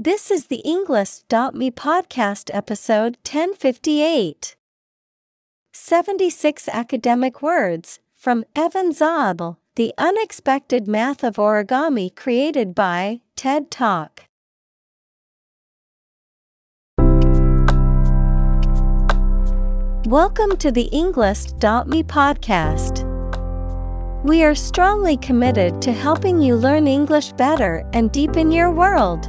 This is the Englist.me podcast episode 1058. 76 academic words from Evan Zodl, The Unexpected Math of Origami created by TED Talk. Welcome to the Englist.me podcast. We are strongly committed to helping you learn English better and deepen your world.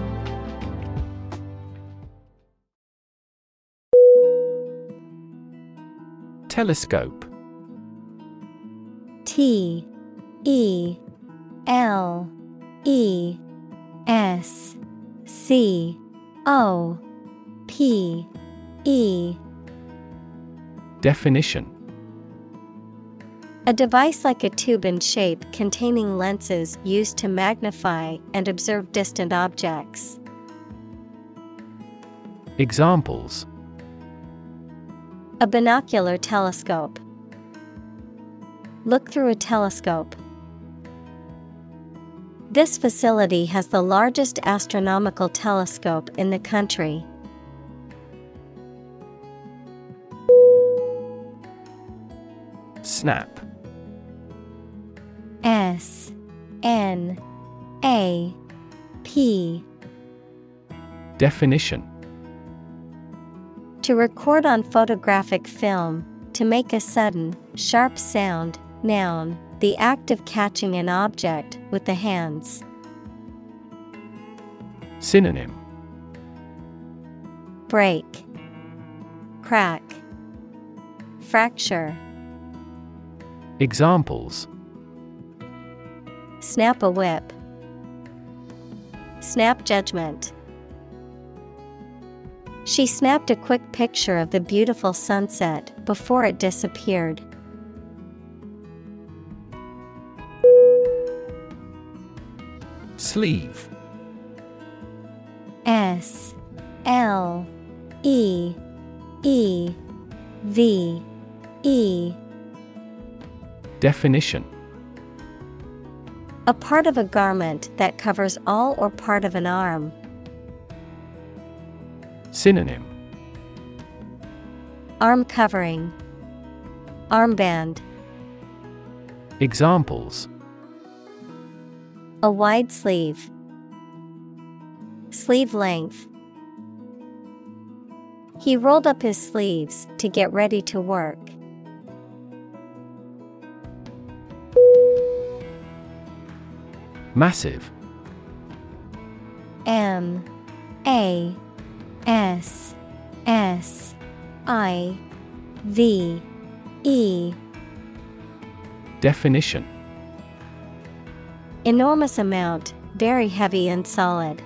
Telescope. T E L E S C O P E. Definition. A device like a tube in shape containing lenses used to magnify and observe distant objects. Examples A binocular telescope. Look through a telescope. This facility has the largest astronomical telescope in the country. Snap S N A P Definition To record on photographic film, to make a sudden, sharp sound, noun, the act of catching an object with the hands. Synonym. Break, crack, fracture, Examples. Snap a whip, snap judgment. She snapped a quick picture of the beautiful sunset before it disappeared. Sleeve S L E E V E Definition A part of a garment that covers all or part of an arm. Synonym. Arm covering, armband, Examples. A wide sleeve, sleeve length. He rolled up his sleeves to get ready to work. Massive. M A S S I V E. Definition. Enormous amount, very heavy and solid.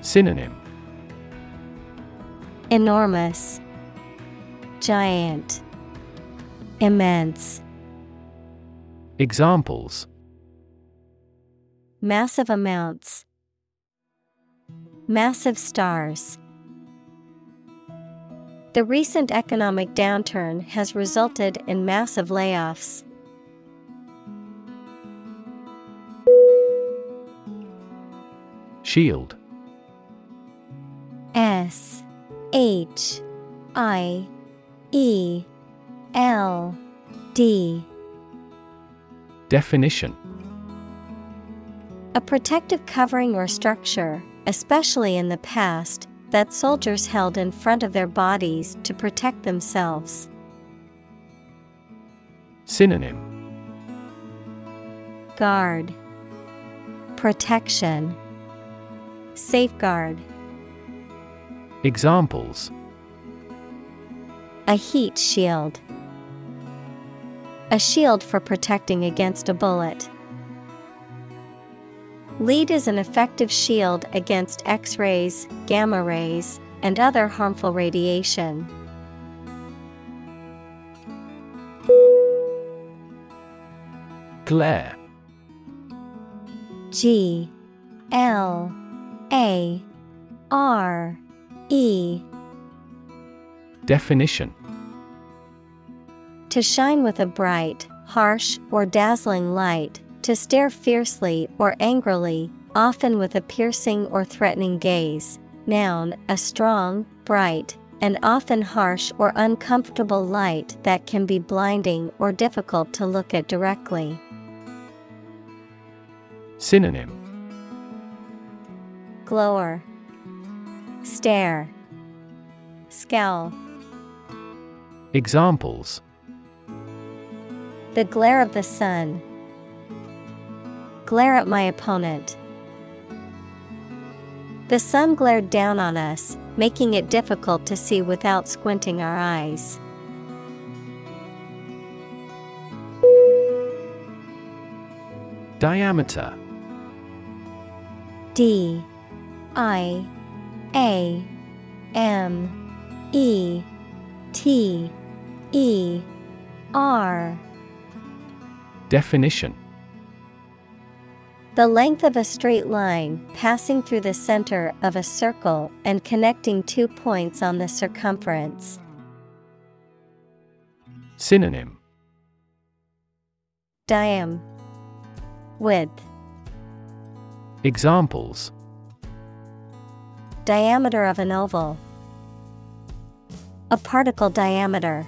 Synonym. Enormous, Giant, Immense, Examples. Massive amounts, Massive stars. The recent economic downturn has resulted in massive layoffs. Shield S H I E L D Definition A protective covering or structure, especially in the past, that soldiers held in front of their bodies to protect themselves. Synonym Guard, Protection, Safeguard. Examples A heat shield. A shield for protecting against a bullet. Lead is an effective shield against X rays, gamma rays, and other harmful radiation. Glare G L A R E. Definition. To shine with a bright, harsh, or dazzling light, to stare fiercely or angrily, often with a piercing or threatening gaze. Noun, a strong, bright, and often harsh or uncomfortable light that can be blinding or difficult to look at directly. Synonym Glower, Stare, Scowl. Examples The glare of the sun. Glare at my opponent. The sun glared down on us, making it difficult to see without squinting our eyes. Diameter. D. I. A. M. E. T. E. R. Definition The length of a straight line passing through the center of a circle and connecting two points on the circumference. Synonym Diam Width Examples Diameter of an oval. A particle diameter.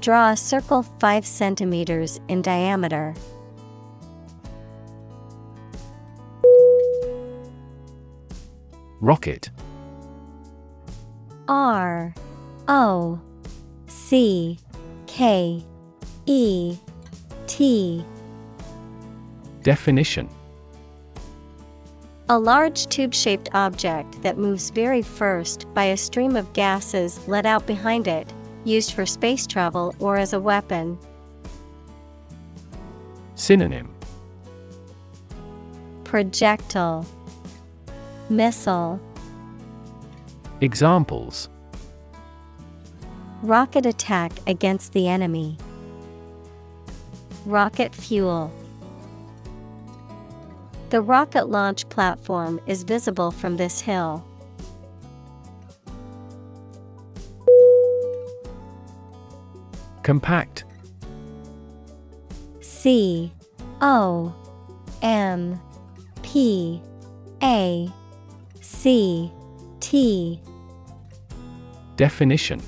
Draw a circle 5 centimeters in diameter. Rocket. R O C K E T. Definition. A large tube shaped object that moves very first by a stream of gases let out behind it, used for space travel or as a weapon. Synonym. Projectile Missile Examples Rocket attack against the enemy. Rocket fuel. The rocket launch platform is visible from this hill. Compact C O M P A C T Definition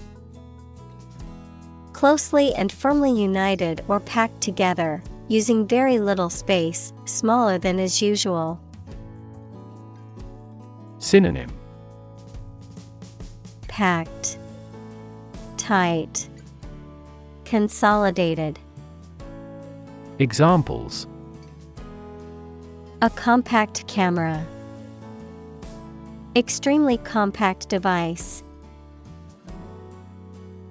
Closely and firmly united or packed together, using very little space, smaller than is usual. Synonym Packed, Tight, Consolidated. Examples A compact camera. Extremely compact device.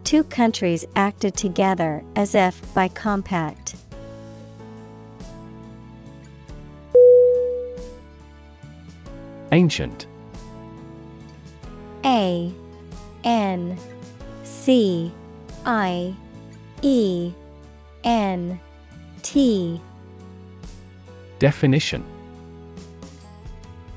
Two countries acted together as if by compact. Ancient A N C I E N T Definition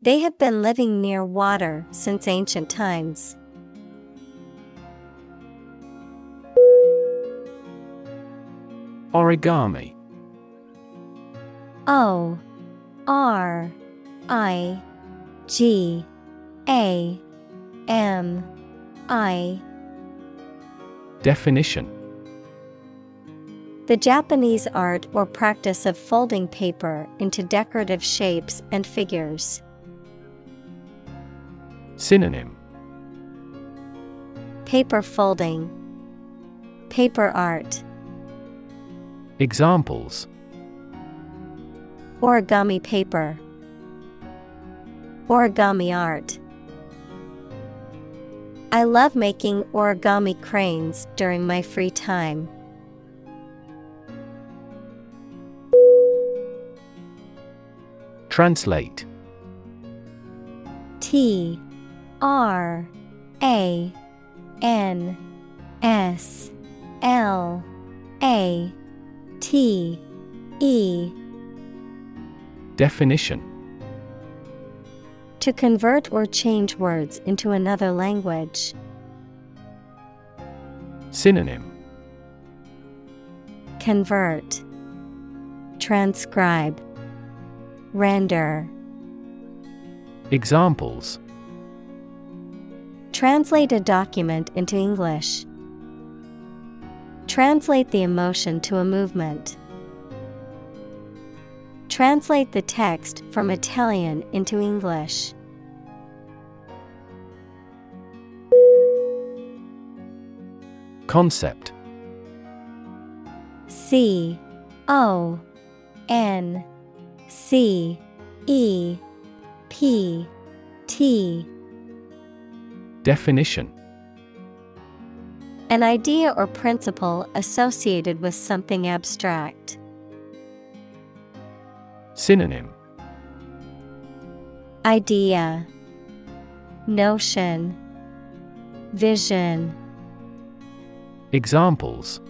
They have been living near water since ancient times. Origami O R I G A M I Definition The Japanese art or practice of folding paper into decorative shapes and figures. Synonym. Paper folding, Paper art, Examples. Origami paper, Origami art. I love making origami cranes during my free time. Translate. T R A N S L A T E. Definition. To convert or change words into another language. Synonym. Convert, Transcribe, Render. Examples Translate a document into English. Translate the emotion to a movement. Translate the text from Italian into English. Concept C O N C E P T Definition An idea or principle associated with something abstract. Synonym Idea Notion Vision Examples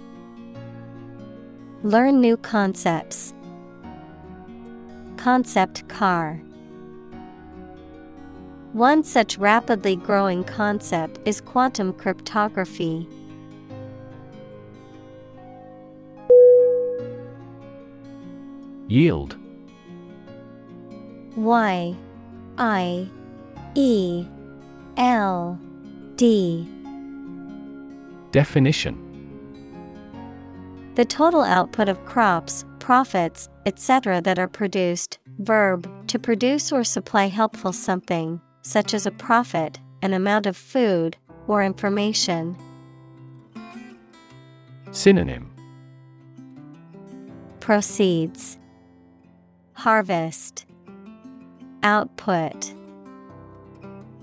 Learn new concepts. Concept car. One such rapidly growing concept is quantum cryptography. Yield Y I E L D Definition The total output of crops, profits, etc. that are produced. Verb to produce or supply helpful something, such as a profit, an amount of food, or information. Synonym Proceeds Harvest Output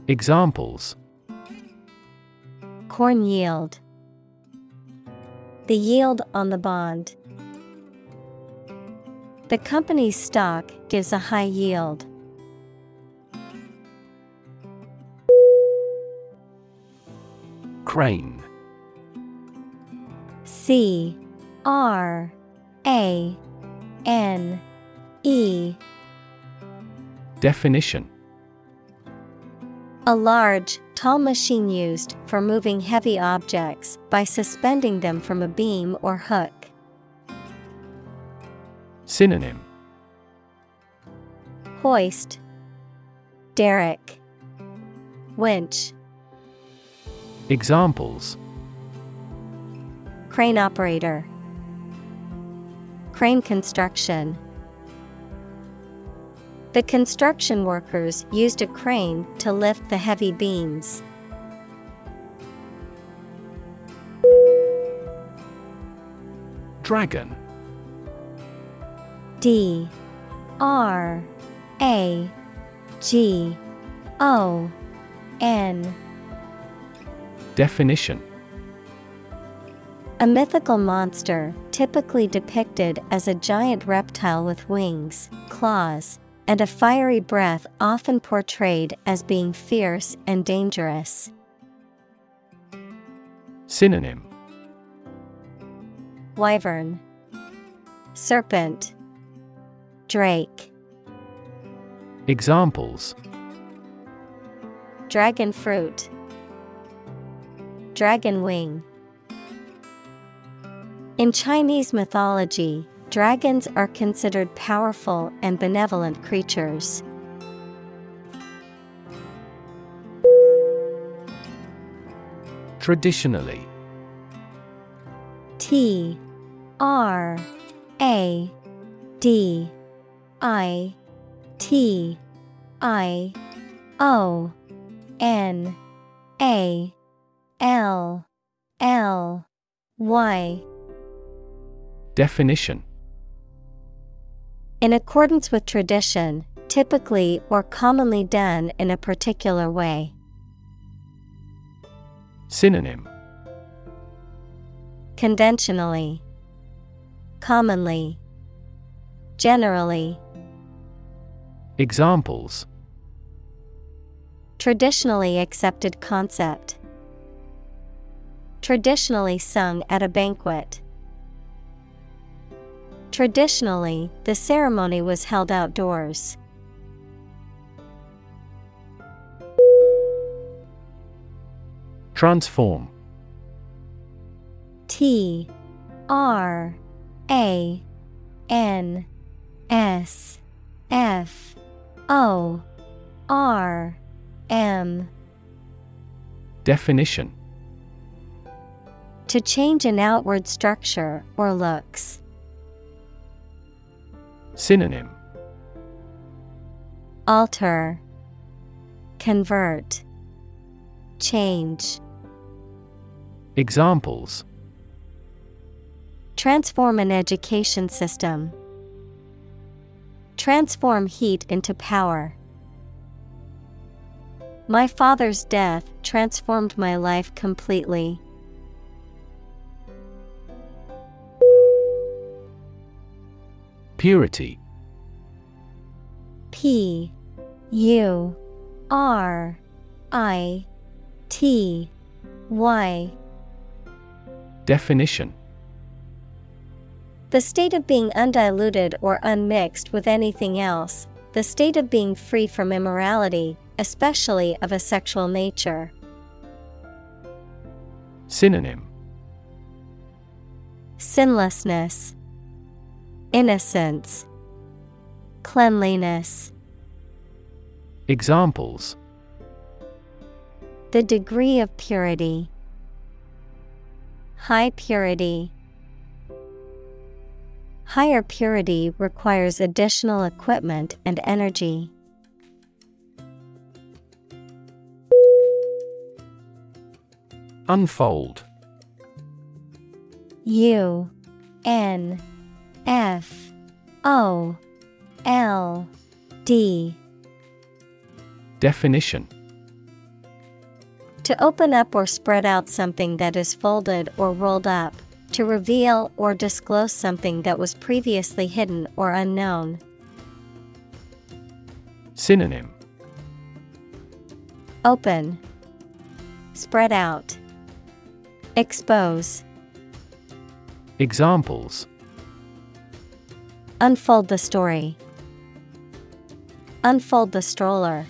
Examples Corn yield The yield on the bond. The company's stock gives a high yield. Crane. C R A N E. Definition. A large, tall machine used for moving heavy objects by suspending them from a beam or hook. Synonym. Hoist, Derrick, Winch, Examples. Crane operator, Crane construction. The construction workers used a crane to lift the heavy beams. Dragon. D. R. A. G. O. N Definition. A mythical monster, typically depicted as a giant reptile with wings, claws, and a fiery breath, often portrayed as being fierce and dangerous. Synonym. Wyvern, Serpent, Drake, Examples. Dragon fruit, Dragon wing. In Chinese mythology, dragons are considered powerful and benevolent creatures. Traditionally. T R A D I T I O N A L L Y Definition In accordance with tradition, typically or commonly done in a particular way. Synonym Conventionally, commonly, generally. Examples Traditionally accepted concept. Traditionally sung at a banquet. Traditionally, the ceremony was held outdoors. Transform T R A N S F O R M Definition To change an outward structure or looks. Synonym Alter Convert Change Examples Transform an education system. Transform heat into power. My father's death transformed my life completely. Purity. P U R I T Y. Definition. The state of being undiluted or unmixed with anything else, the state of being free from immorality, especially of a sexual nature. Synonym. Sinlessness, Innocence, Cleanliness. Examples The degree of purity. High purity. Higher purity requires additional equipment and energy. Unfold U N F O L D. Definition. To open up or spread out something that is folded or rolled up, to reveal or disclose something that was previously hidden or unknown. Synonym. Open, Spread out, Expose, Examples Unfold the story, Unfold the stroller.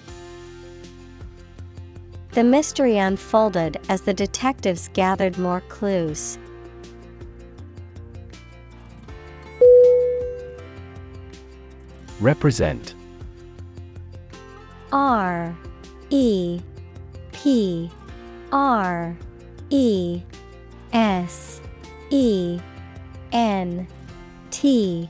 The mystery unfolded as the detectives gathered more clues. Represent R E P R E S E N T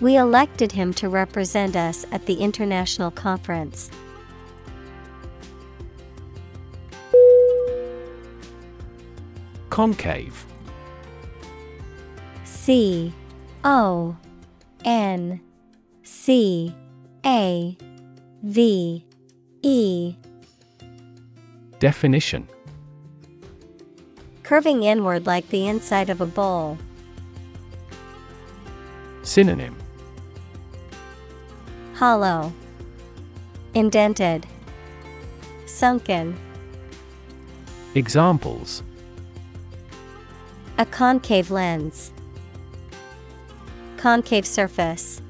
We elected him to represent us at the international conference. Concave C O N C A V E Definition Curving inward like the inside of a bowl. Synonym Hollow. Indented. Sunken. Examples A concave lens. Concave surface.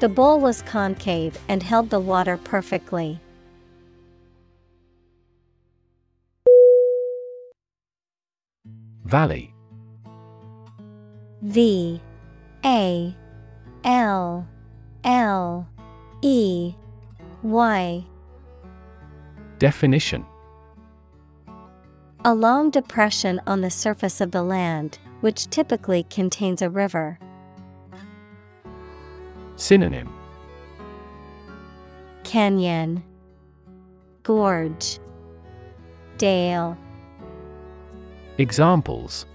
The bowl was concave and held the water perfectly. Valley V A L L E Y. Definition. A long depression on the surface of the land, which typically contains a river. Synonym. Canyon. Gorge. Dale. Examples.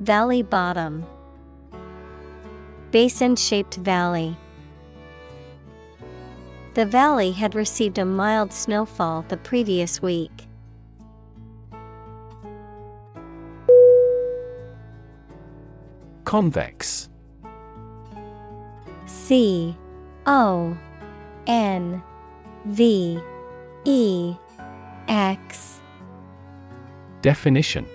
Valley bottom Basin shaped valley. The valley had received a mild snowfall the previous week. Convex C O N V E X Definition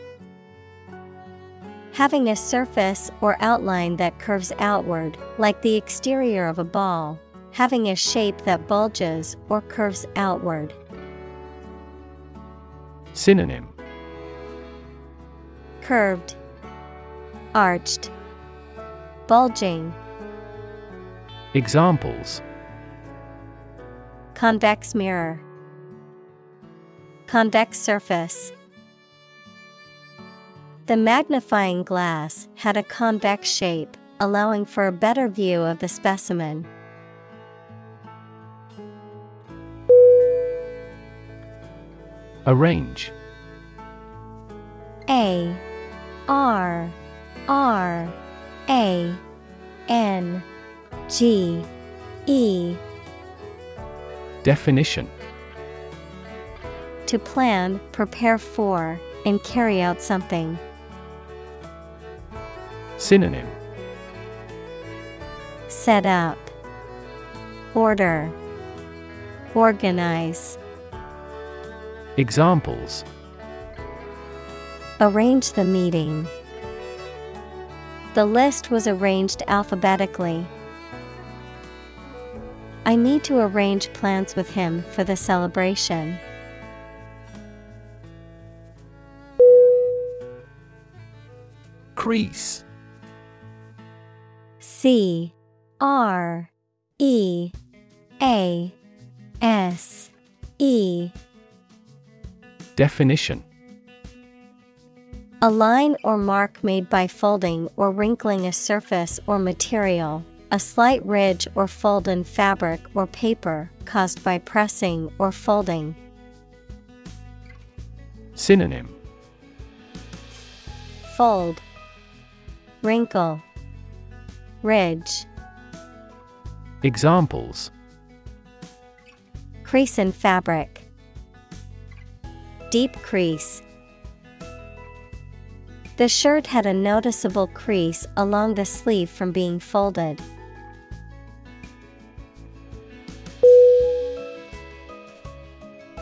Having a surface or outline that curves outward, like the exterior of a ball, having a shape that bulges or curves outward. Synonym. Curved, Arched, Bulging, Examples. Convex mirror, Convex surface. The magnifying glass had a convex shape, allowing for a better view of the specimen. Arrange. A. R. R. A. N. G. E. Definition. To plan, prepare for, and carry out something. Synonym Set up, Order, Organize. Examples Arrange the meeting. The list was arranged alphabetically. I need to arrange plans with him for the celebration. Crease C R E A S E. Definition. A line or mark made by folding or wrinkling a surface or material, a slight ridge or fold in fabric or paper caused by pressing or folding. Synonym. Fold, Wrinkle, Ridge. Examples Crease in fabric. Deep crease. The shirt had a noticeable crease along the sleeve from being folded.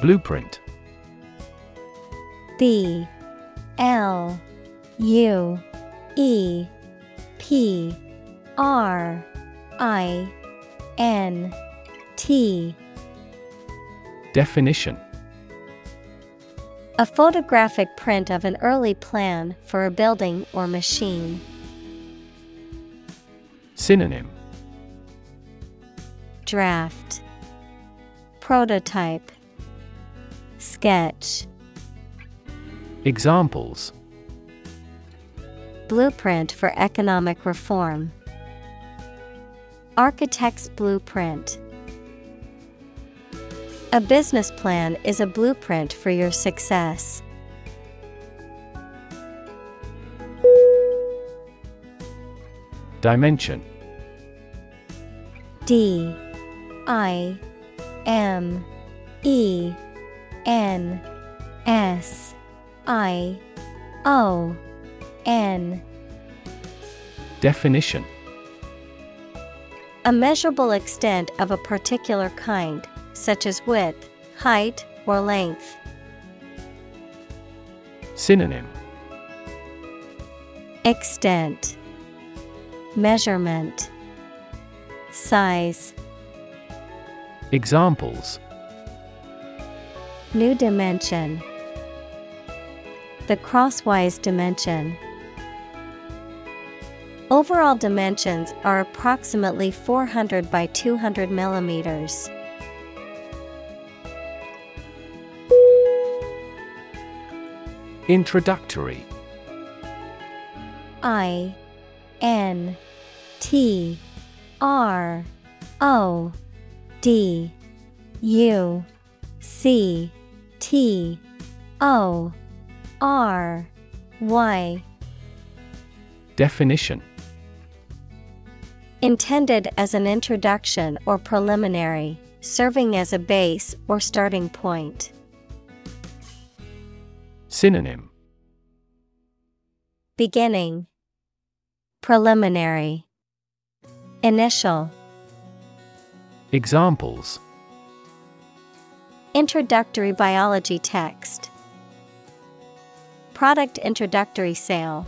Blueprint B L U E P R I N T. Definition. A photographic print of an early plan for a building or machine. Synonym. Draft. Prototype. Sketch. Examples. Blueprint for economic reform. Architect's blueprint. A business plan is a blueprint for your success. Dimension. D. I. M. E. N. S. I. O. N. Definition A measurable extent of a particular kind, such as width, height, or length. Synonym. Extent. Measurement. Size. Examples. New dimension. The crosswise dimension Overall dimensions are approximately 400 by 200 millimeters. Introductory. I N T R O D U C T O R Y. Definition Intended as an introduction or preliminary, serving as a base or starting point. Synonym. Beginning. Preliminary. Initial. Examples. Introductory biology text. Product introductory sale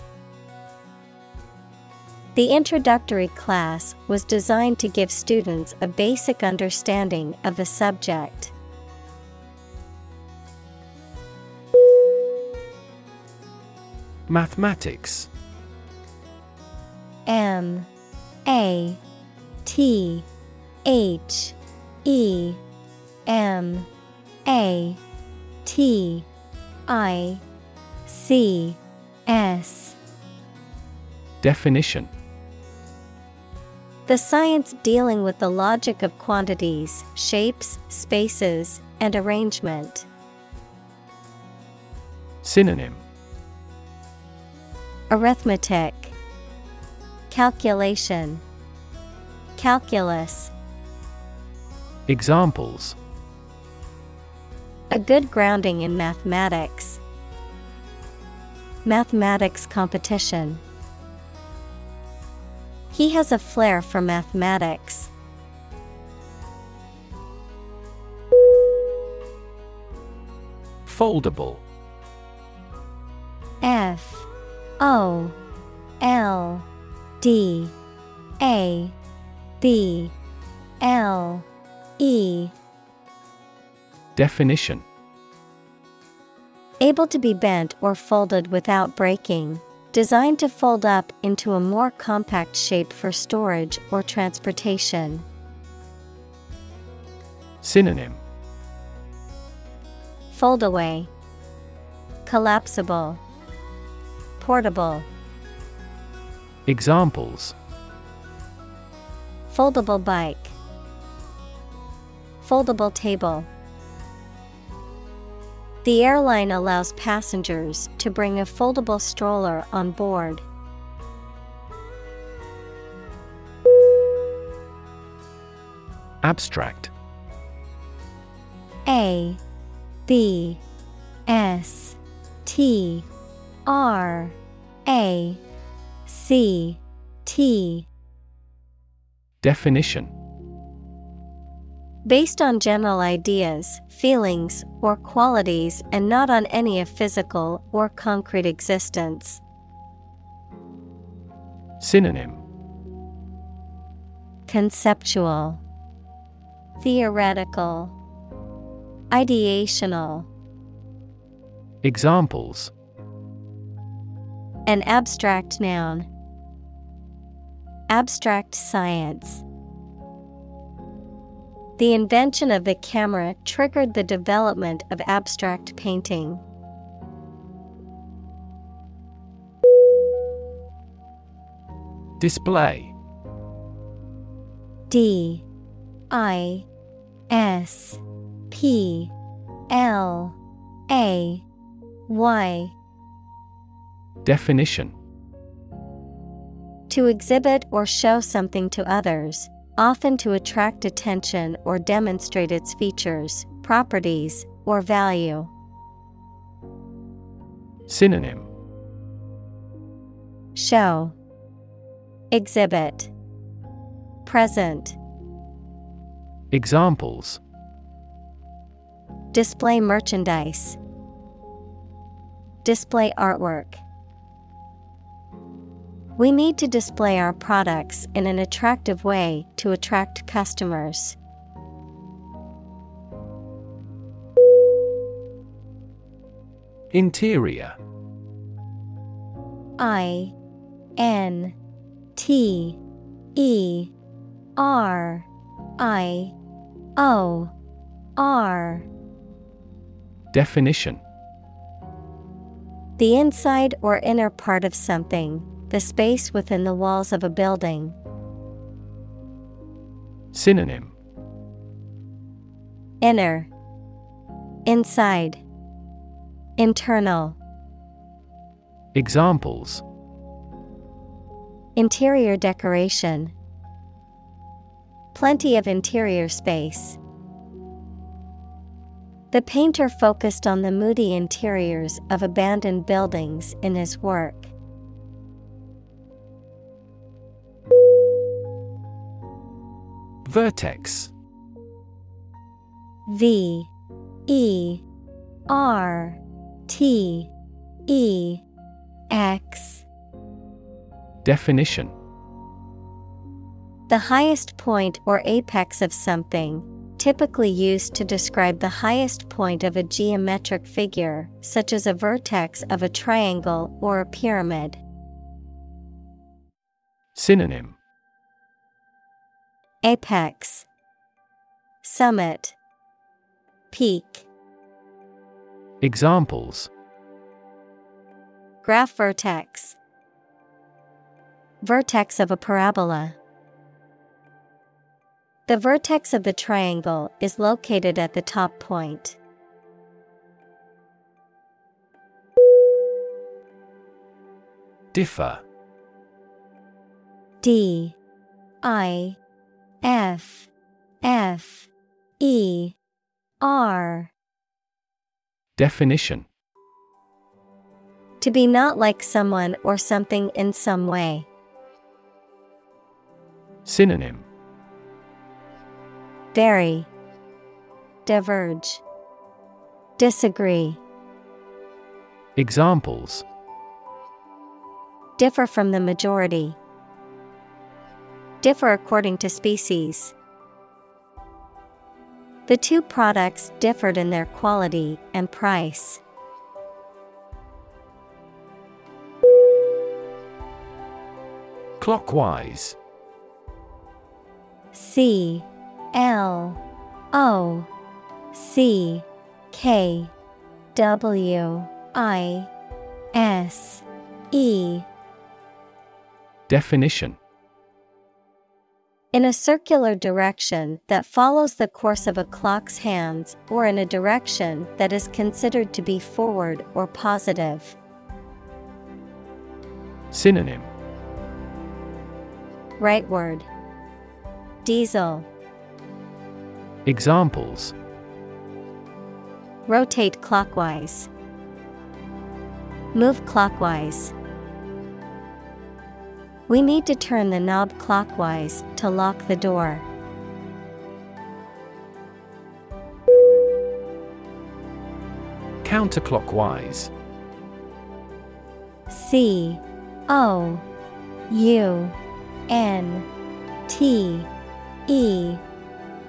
The introductory class was designed to give students a basic understanding of the subject. Mathematics. M A T H E M A T I C S. Definition The science dealing with the logic of quantities, shapes, spaces, and arrangement. Synonym Arithmetic Calculation Calculus Examples A good grounding in mathematics. Mathematics competition. He has a flair for mathematics. Foldable F O L D A B L E Definition Able to be bent or folded without breaking. Designed to fold up into a more compact shape for storage or transportation. Synonym Foldaway. Collapsible. Portable. Examples Foldable bike. Foldable table. The airline allows passengers to bring a foldable stroller on board. Abstract. A B S T R A C T. Definition Based on general ideas, feelings, or qualities and not on any of physical or concrete existence. Synonym Conceptual, Theoretical, Ideational. Examples An abstract noun. Abstract science. The invention of the camera triggered the development of abstract painting. Display. D. I. S. P. L. A. Y. Definition. To exhibit or show something to others, often to attract attention or demonstrate its features, properties, or value. Synonym. Show. Exhibit. Present. Examples. Display merchandise. Display artwork We need to display our products in an attractive way to attract customers. Interior. I N T E R I O R. Definition. The inside or inner part of something, the space within the walls of a building. Synonym Inner Inside Internal Examples Interior decoration Plenty of interior space. The painter focused on the moody interiors of abandoned buildings in his work. Vertex. V E R T E X. Definition. The highest point or apex of something, typically used to describe the highest point of a geometric figure, such as a vertex of a triangle or a pyramid. Synonym Apex. Summit. Peak. Examples. Graph vertex. Vertex of a parabola. The vertex of the triangle is located at the top point. Differ. D I F F E R. Definition. To be not like someone or something in some way. Synonym. Vary, Diverge, Disagree, Examples. Differ from the majority. Differ according to species. The two products differed in their quality and price. Clockwise C L O C K W I S E Definition In a circular direction that follows the course of a clock's hands or in a direction that is considered to be forward or positive. Synonym Rightward Deasil Examples Rotate clockwise. Move clockwise. We need to turn the knob clockwise to lock the door. Counterclockwise C O U N T E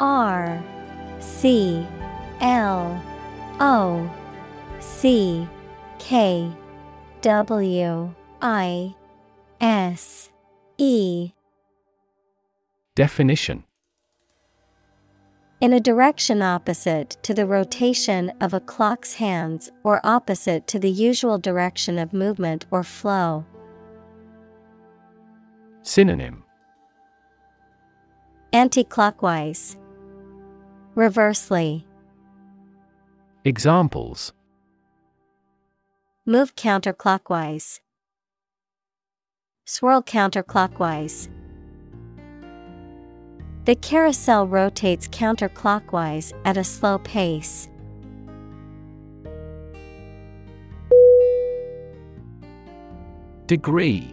R C L O C K W I S E Definition In a direction opposite to the rotation of a clock's hands or opposite to the usual direction of movement or flow. Synonym Anti-clockwise. Reversely. Examples Move counterclockwise. Swirl counterclockwise. The carousel rotates counterclockwise at a slow pace. Degree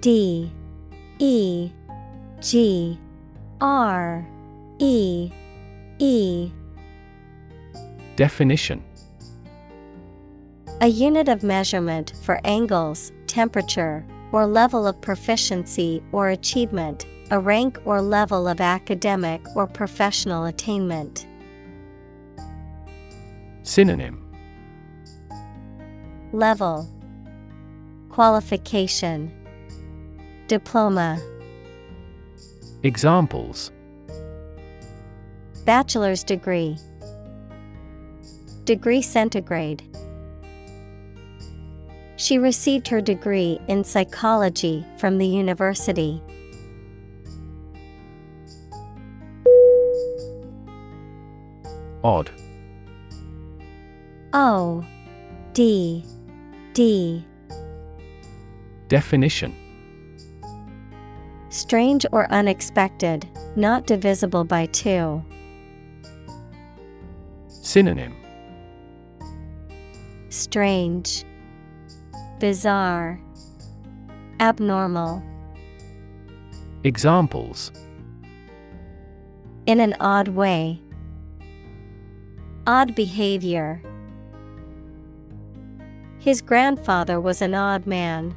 D E G R E E Definition A unit of measurement for angles, temperature, or level of proficiency or achievement, a rank or level of academic or professional attainment. Synonym. Level. Qualification. Diploma. Examples. Bachelor's degree. Degree centigrade She received her degree in psychology from the university. Odd O D D Definition Strange or unexpected, not divisible by two. Synonym Strange, Bizarre, Abnormal. Examples In an odd way. Odd behavior. His grandfather was an odd man.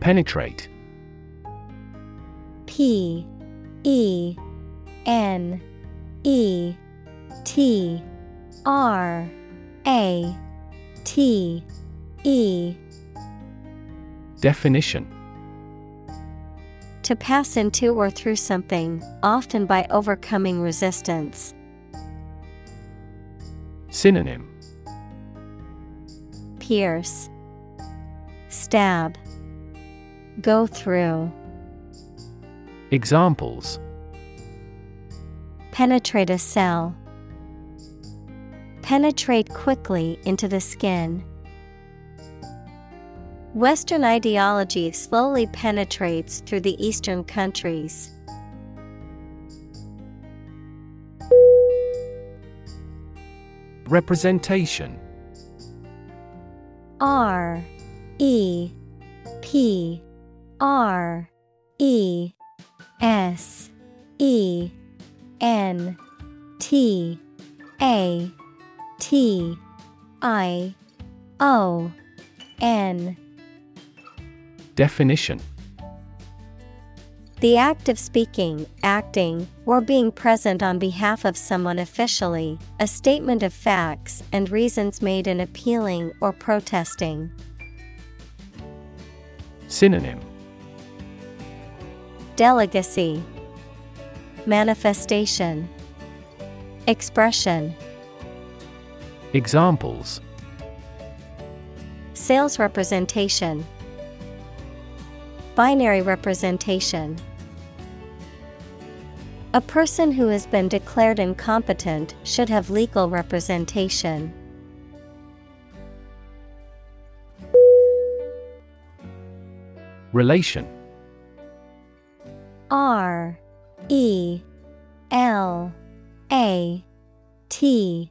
Penetrate P E N E T R A T E Definition To pass into or through something, often by overcoming resistance. Synonym Pierce, Stab, Go through. Examples Penetrate a cell. Penetrate quickly into the skin. Western ideology slowly penetrates through the Eastern countries. Representation R E P R E S E N T A T I O N. Definition. The act of speaking, acting, or being present on behalf of someone officially, a statement of facts and reasons made in appealing or protesting. Synonym. Delegacy, Manifestation, Expression, Examples Sales representation, Binary representation. A person who has been declared incompetent should have legal representation. Relation R E L A T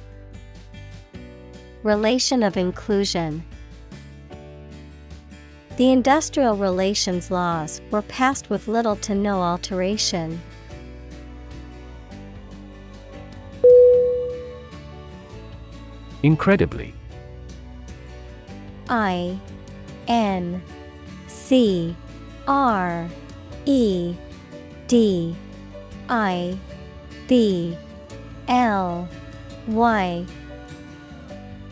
Relation of inclusion. The industrial relations laws were passed with little to no alteration. Incredibly I N C R E D I B L Y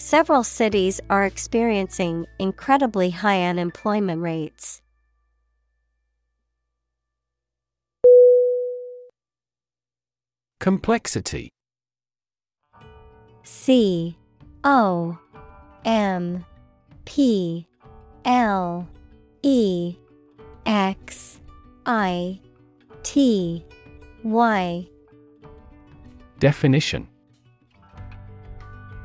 Several cities are experiencing incredibly high unemployment rates. Complexity. C O M P L E X I T Y. Definition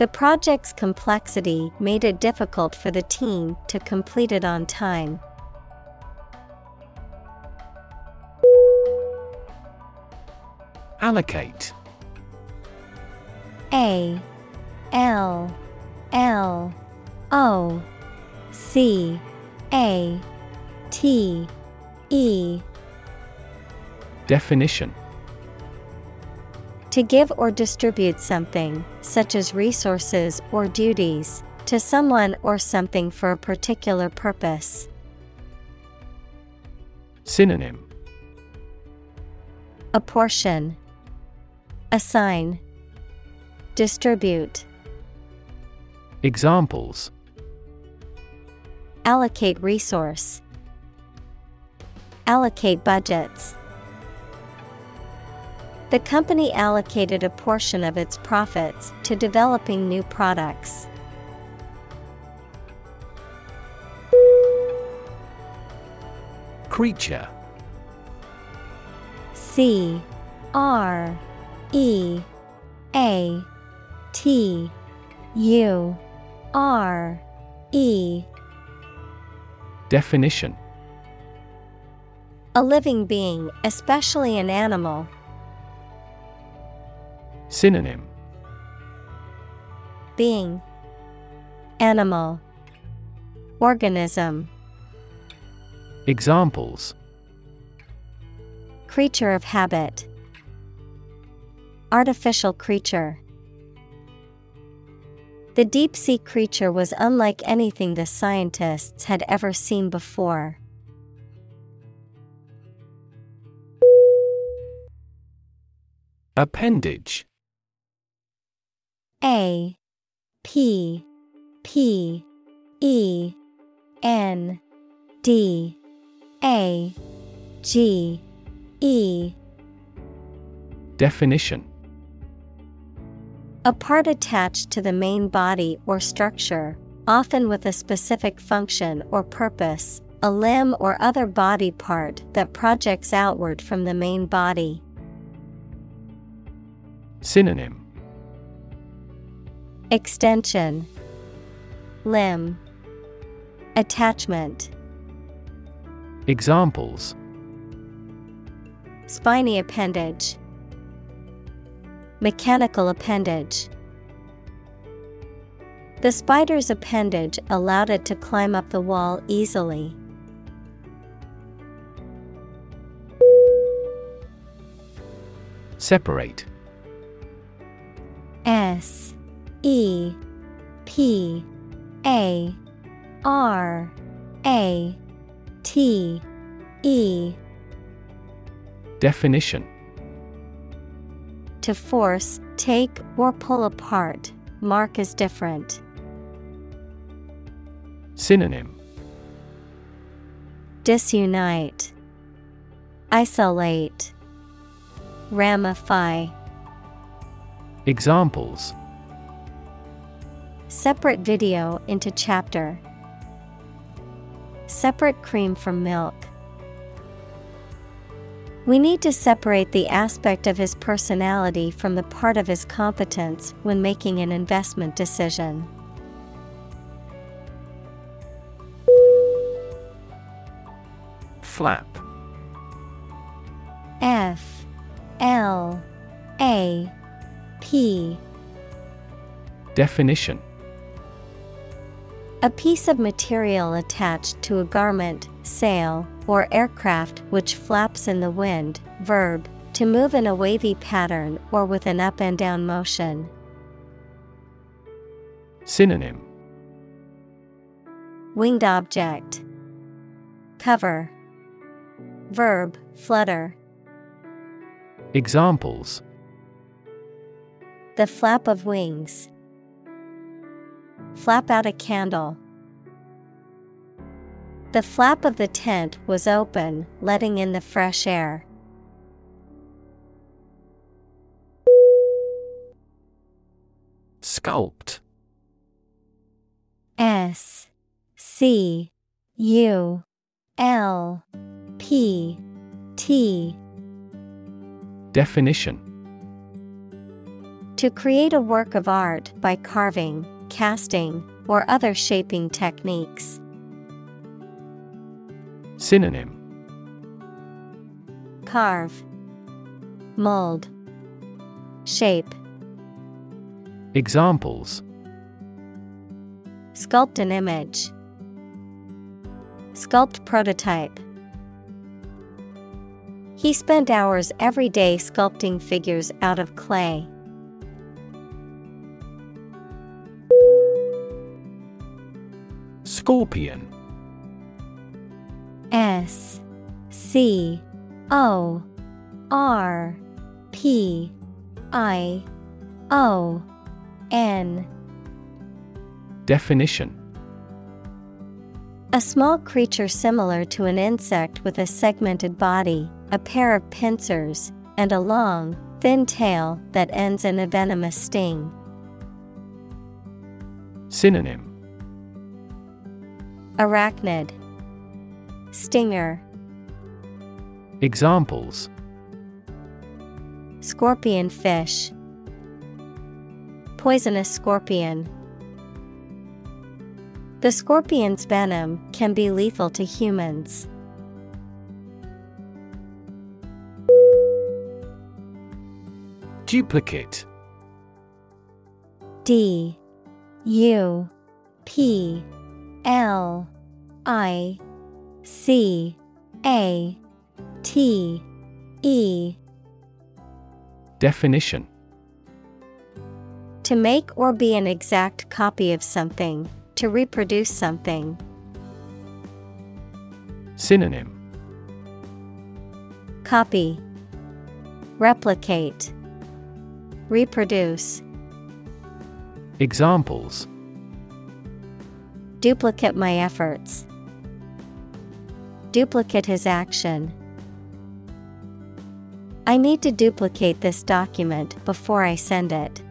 The project's complexity made it difficult for the team to complete it on time. Allocate. A L L O C A T E. Definition To give or distribute something, such as resources or duties, to someone or something for a particular purpose. Synonym Apportion, Assign, Distribute. Examples Allocate resource. Allocate budgets. The company allocated a portion of its profits to developing new products. Creature C R E A T U R E Definition A living being, especially an animal. Synonym. Being. Animal. Organism. Examples. Creature of habit. Artificial creature. The deep sea creature was unlike anything the scientists had ever seen before. Appendage A P P E N D A G E. Definition. A part attached to the main body or structure, often with a specific function or purpose, a limb or other body part that projects outward from the main body. Synonym Extension. Limb. Attachment. Examples. Spiny appendage. Mechanical appendage. The spider's appendage allowed it to climb up the wall easily. Separate. S E P A R A T E. Definition. To force, take, or pull apart, mark as different. Synonym. Disunite, Isolate, Ramify. Examples Separate video into chapter. Separate cream from milk. We need to separate the aspect of his personality from the part of his competence when making an investment decision. Flap. F L A P Definition A piece of material attached to a garment, sail, or aircraft which flaps in the wind. Verb to move in a wavy pattern or with an up and down motion. Synonym Winged object. Cover. Verb flutter. Examples The flap of wings. Flap out a candle. The flap of the tent was open, letting in the fresh air. Sculpt. S C U L P T Definition To create a work of art by carving, casting, or other shaping techniques. Synonym Carve, Mold, Shape. Examples Sculpt an image. Sculpt prototype. He spent hours every day sculpting figures out of clay. Scorpion. S C O R P I O N Definition A small creature similar to an insect with a segmented body, a pair of pincers, and a long, thin tail that ends in a venomous sting. Synonym Arachnid. Stinger. Examples. Scorpion fish. Poisonous scorpion. The scorpion's venom can be lethal to humans. Duplicate. D U P L I C A T E. Definition. To make or be an exact copy of something, to reproduce something. Synonym. Copy. Replicate. Reproduce. Examples Duplicate my efforts. Duplicate his action. I need to duplicate this document before I send it.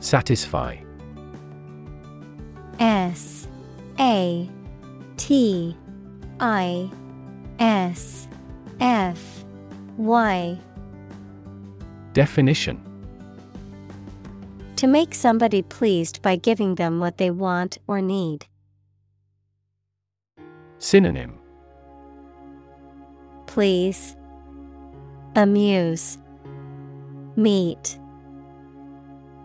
Satisfy S A T I S F Y Definition To make somebody pleased by giving them what they want or need. Synonym Please. Amuse. Meet.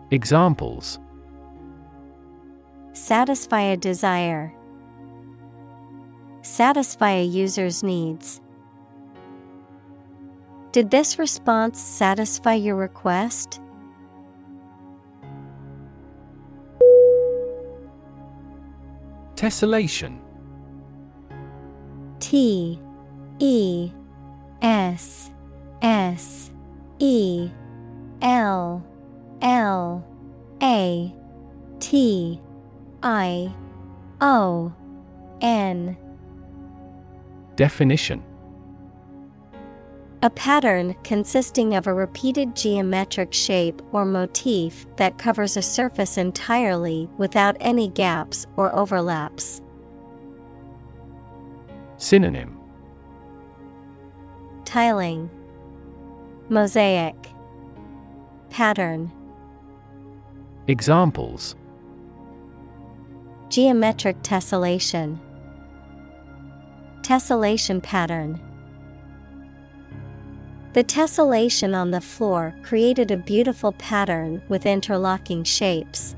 Examples Satisfy a desire. Satisfy a user's needs. Did this response satisfy your request? Tessellation. T E S S E L L A T I O N. Definition A pattern consisting of a repeated geometric shape or motif that covers a surface entirely without any gaps or overlaps. Synonym Tiling, Mosaic, Pattern. Examples Geometric tessellation, Tessellation pattern. The tessellation on the floor created a beautiful pattern with interlocking shapes.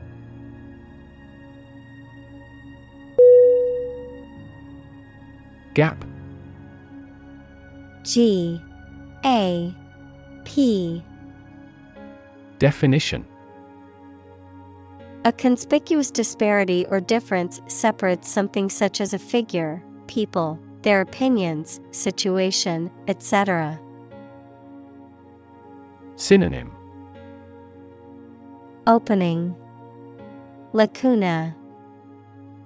Gap. G. A. P. Definition. A conspicuous disparity or difference separates something such as a figure, people, their opinions, situation, etc. Synonym Opening Lacuna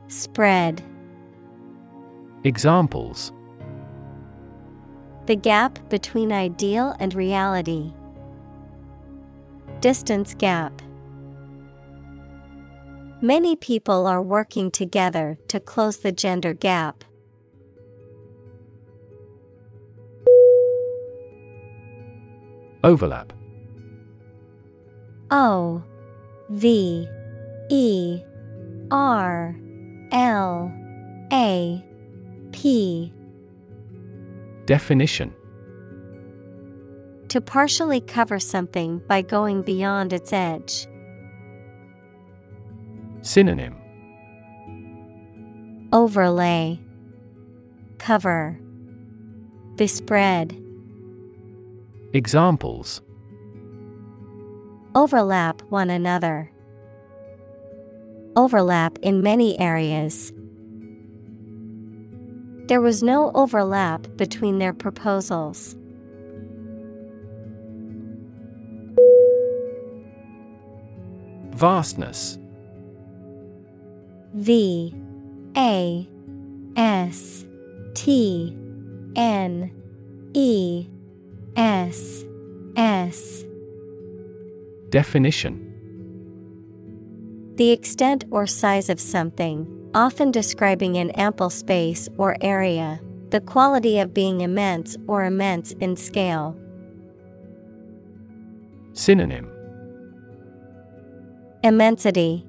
Spread Examples The gap between ideal and reality. Distance gap. Many people are working together to close the gender gap. Overlap O V E R L A P Definition. To partially cover something by going beyond its edge. Synonym. Overlay. Cover. Bespread. Examples Overlap one another. Overlap in many areas. There was no overlap between their proposals. Vastness V A S T N E S S Definition. The extent or size of something, often describing an ample space or area, the quality of being immense or immense in scale. Synonym. Immensity,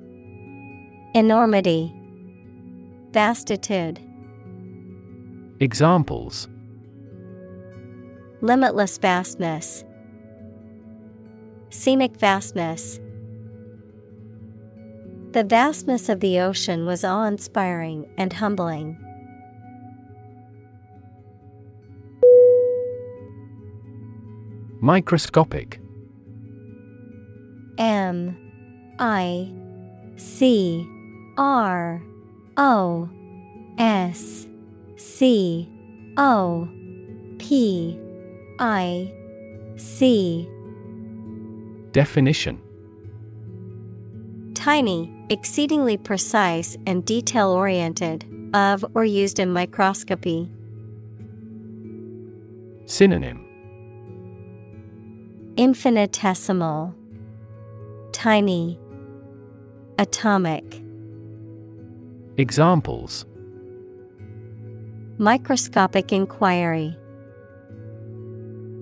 Enormity, Vastitude, Examples. Limitless vastness, Scenic vastness. The vastness of the ocean was awe inspiring and humbling. Microscopic M I C R O S C O P I C Definition Tiny, exceedingly precise and detail oriented, of or used in microscopy. Synonym Infinitesimal, Tiny, Atomic. Examples Microscopic inquiry,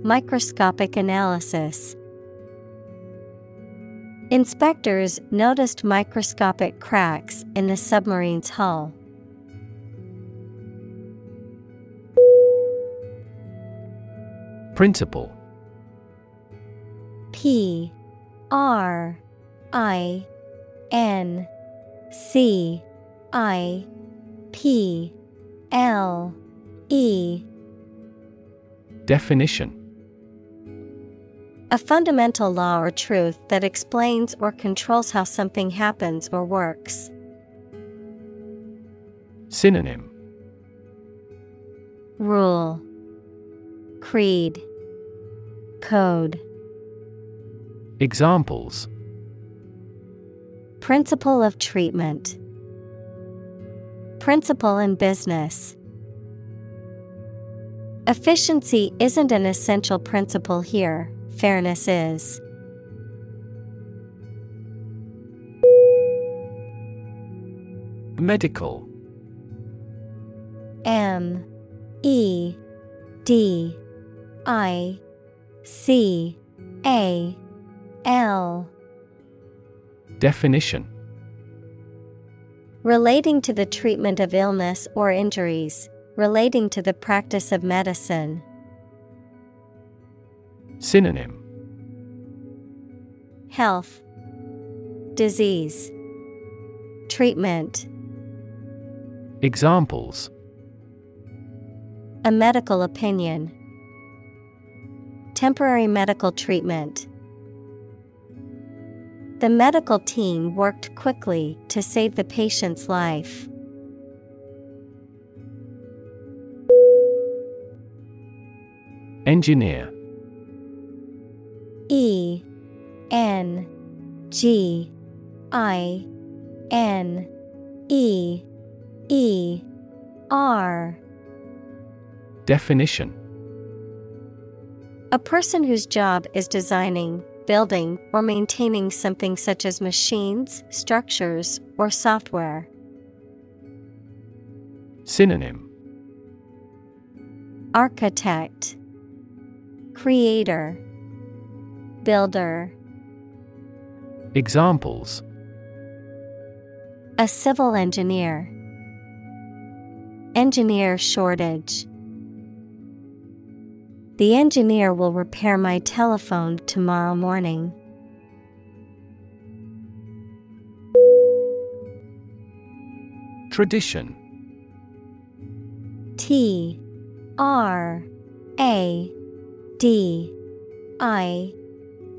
Microscopic analysis. Inspectors noticed microscopic cracks in the submarine's hull. Principle. P R I N C I P L E. Definition A fundamental law or truth that explains or controls how something happens or works. Synonym. Rule. Creed. Code. Examples. Principle of treatment. Principle in business. Efficiency isn't an essential principle here, fairness is. Medical M E D I C A L Definition Relating to the treatment of illness or injuries, relating to the practice of medicine. Synonym Health, Disease, Treatment. Examples A medical opinion, Temporary medical treatment. The medical team worked quickly to save the patient's life. Engineer E N G I N E E R Definition. A person whose job is designing, building, or maintaining something such as machines, structures, or software. Synonym. Architect, Creator, Builder. Examples A civil engineer. Engineer shortage. The engineer will repair my telephone tomorrow morning. Tradition T R A D I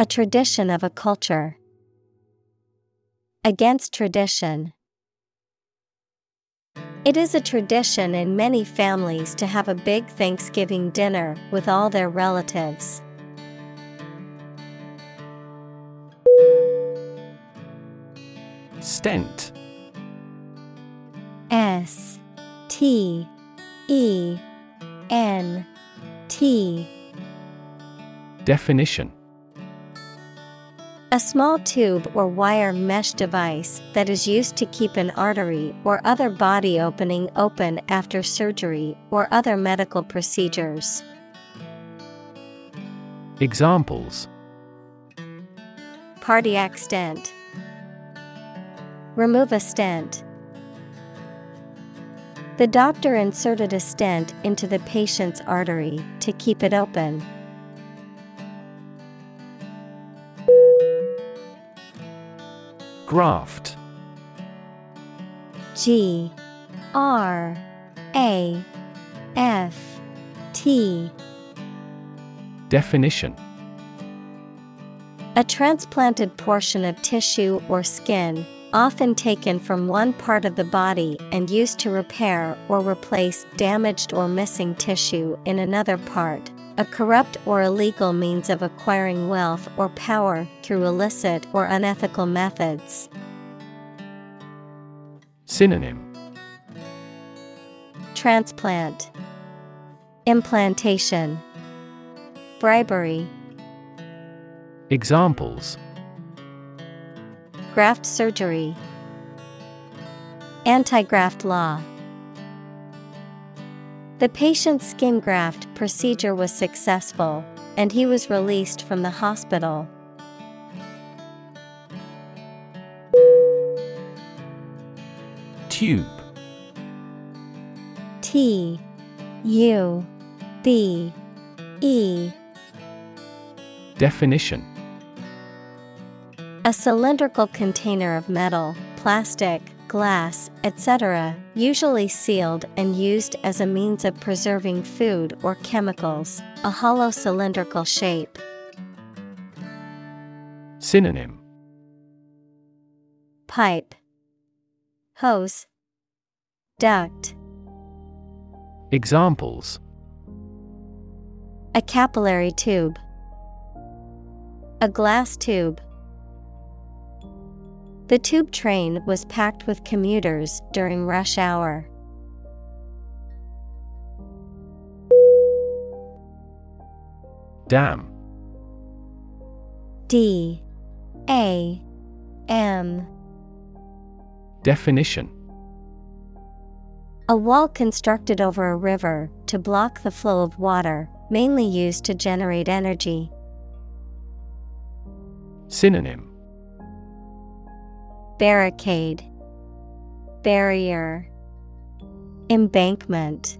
A tradition of a culture. Against tradition. It is a tradition in many families to have a big Thanksgiving dinner with all their relatives. Stent S T E N T Definition A small tube or wire mesh device that is used to keep an artery or other body opening open after surgery or other medical procedures. Examples Cardiac stent. Remove a stent. The doctor inserted a stent into the patient's artery to keep it open. Graft. G R A F T. Definition. A transplanted portion of tissue or skin, often taken from one part of the body and used to repair or replace damaged or missing tissue in another part. A corrupt or illegal means of acquiring wealth or power through illicit or unethical methods. Synonym. Transplant, Implantation, Bribery, Examples. Graft surgery, Anti graft law. The patient's skin graft procedure was successful, and he was released from the hospital. Tube. T U B E. Definition. A cylindrical container of metal, plastic, glass, etc., usually sealed and used as a means of preserving food or chemicals, a hollow cylindrical shape. Synonym Pipe, Hose, Duct. Examples A capillary tube, a glass tube. The tube train was packed with commuters during rush hour. Dam. D. A. M. Definition. A wall constructed over a river to block the flow of water, mainly used to generate energy. Synonym Barricade, Barrier, Embankment.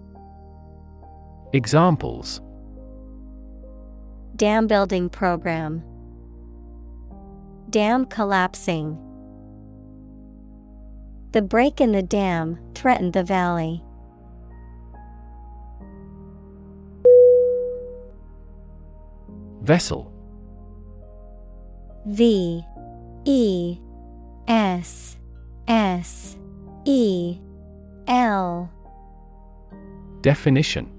Examples Dam building program, Dam collapsing. The break in the dam threatened the valley. Vessel V E S S E L. Definition.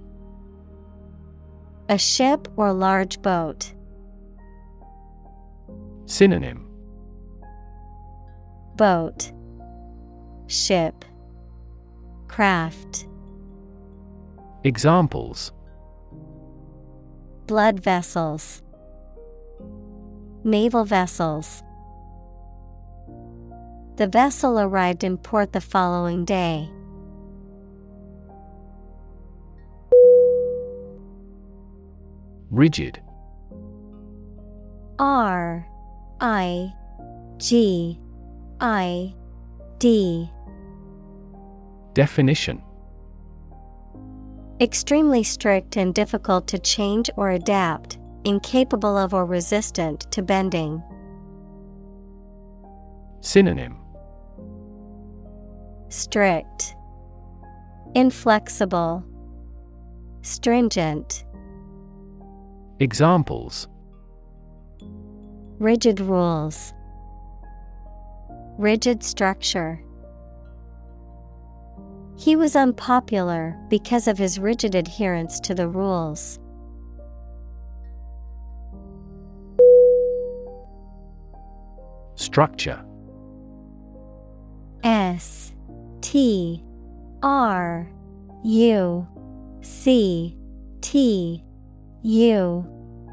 A ship or large boat. Synonym. Boat. Ship. Craft. Examples. Blood vessels. Naval vessels The vessel arrived in port the following day. Rigid R I G I D Definition Extremely strict and difficult to change or adapt, incapable of or resistant to bending. Synonym Strict, Inflexible, Stringent. Examples Rigid rules, Rigid structure. He was unpopular because of his rigid adherence to the rules. Structure S T R U C T U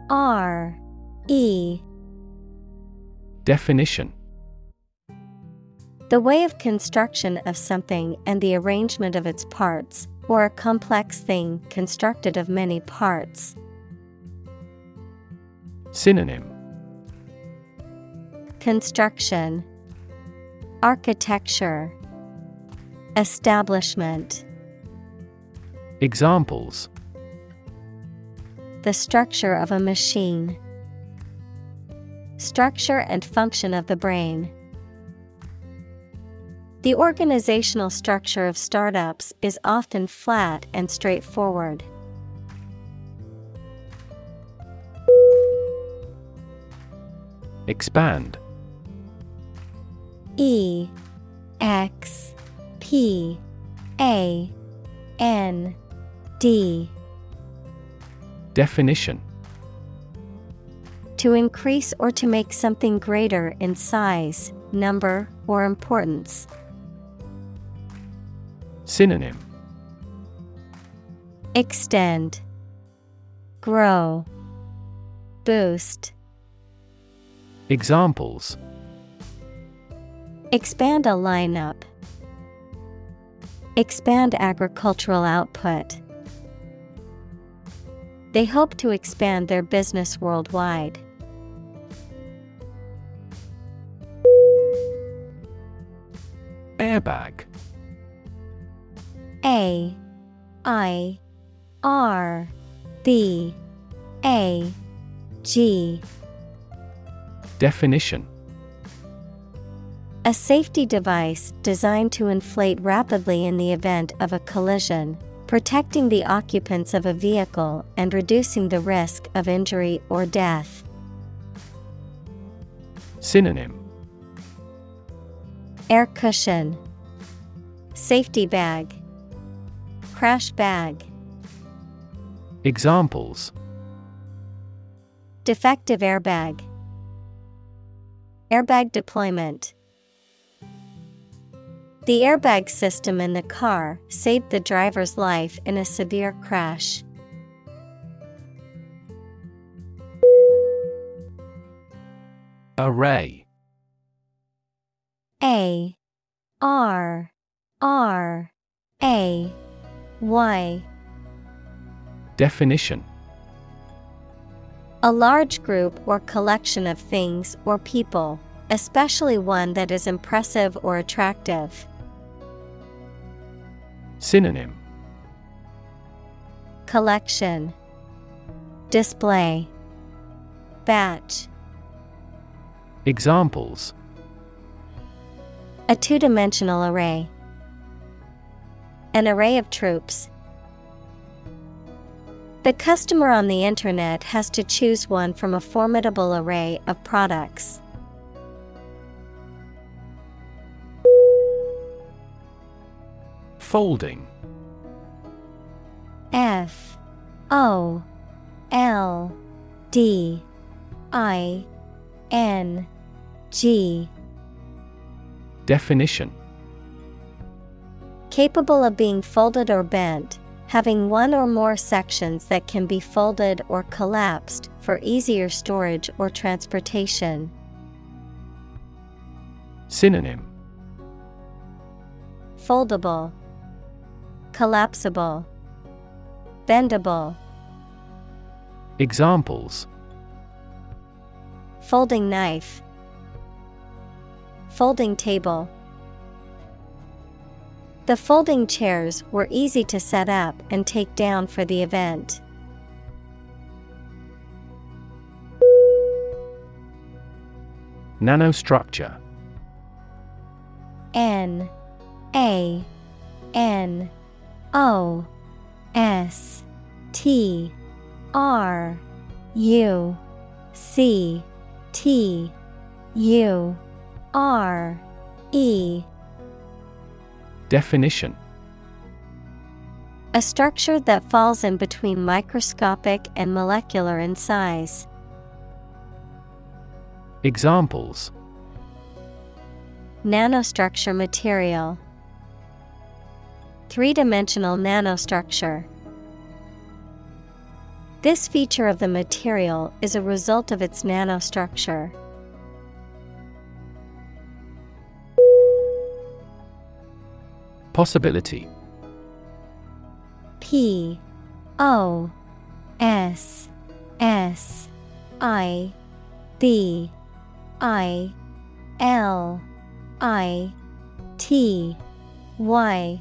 R E. Definition. The way of construction of something and the arrangement of its parts, or a complex thing constructed of many parts. Synonym. Construction. Architecture Establishment Examples The structure of a machine. Structure and function of the brain. The organizational structure of startups is often flat and straightforward. Expand E X P A N D Definition To increase or to make something greater in size, number, or importance. Synonym Extend, Grow, Boost. Examples Expand a lineup. Expand agricultural output. They hope to expand their business worldwide. Airbag A I R B A G Definition A safety device designed to inflate rapidly in the event of a collision, protecting the occupants of a vehicle and reducing the risk of injury or death. Synonym. Air cushion, Safety bag, crash bag, Examples. Defective airbag, airbag deployment. The airbag system in the car saved the driver's life in a severe crash. Array. A. R. R. A. Y. Definition. A large group or collection of things or people, especially one that is impressive or attractive. Synonym Collection Display Batch Examples A two dimensional array. An array of troops. The customer on the internet has to choose one from a formidable array of products. Folding. F O L D I N G. Definition. Capable of being folded or bent, having one or more sections that can be folded or collapsed for easier storage or transportation. Synonym. Foldable, Collapsible, Bendable. Examples Folding knife, Folding table. The folding chairs were easy to set up and take down for the event. Nanostructure N A N O S T R U C T U R E Definition A structure that falls in between microscopic and molecular in size. Examples Nanostructure material. Three dimensional nanostructure. This feature of the material is a result of its nanostructure. Possibility P O S S I B I L I T Y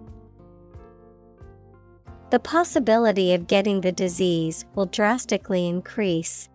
The possibility of getting the disease will drastically increase.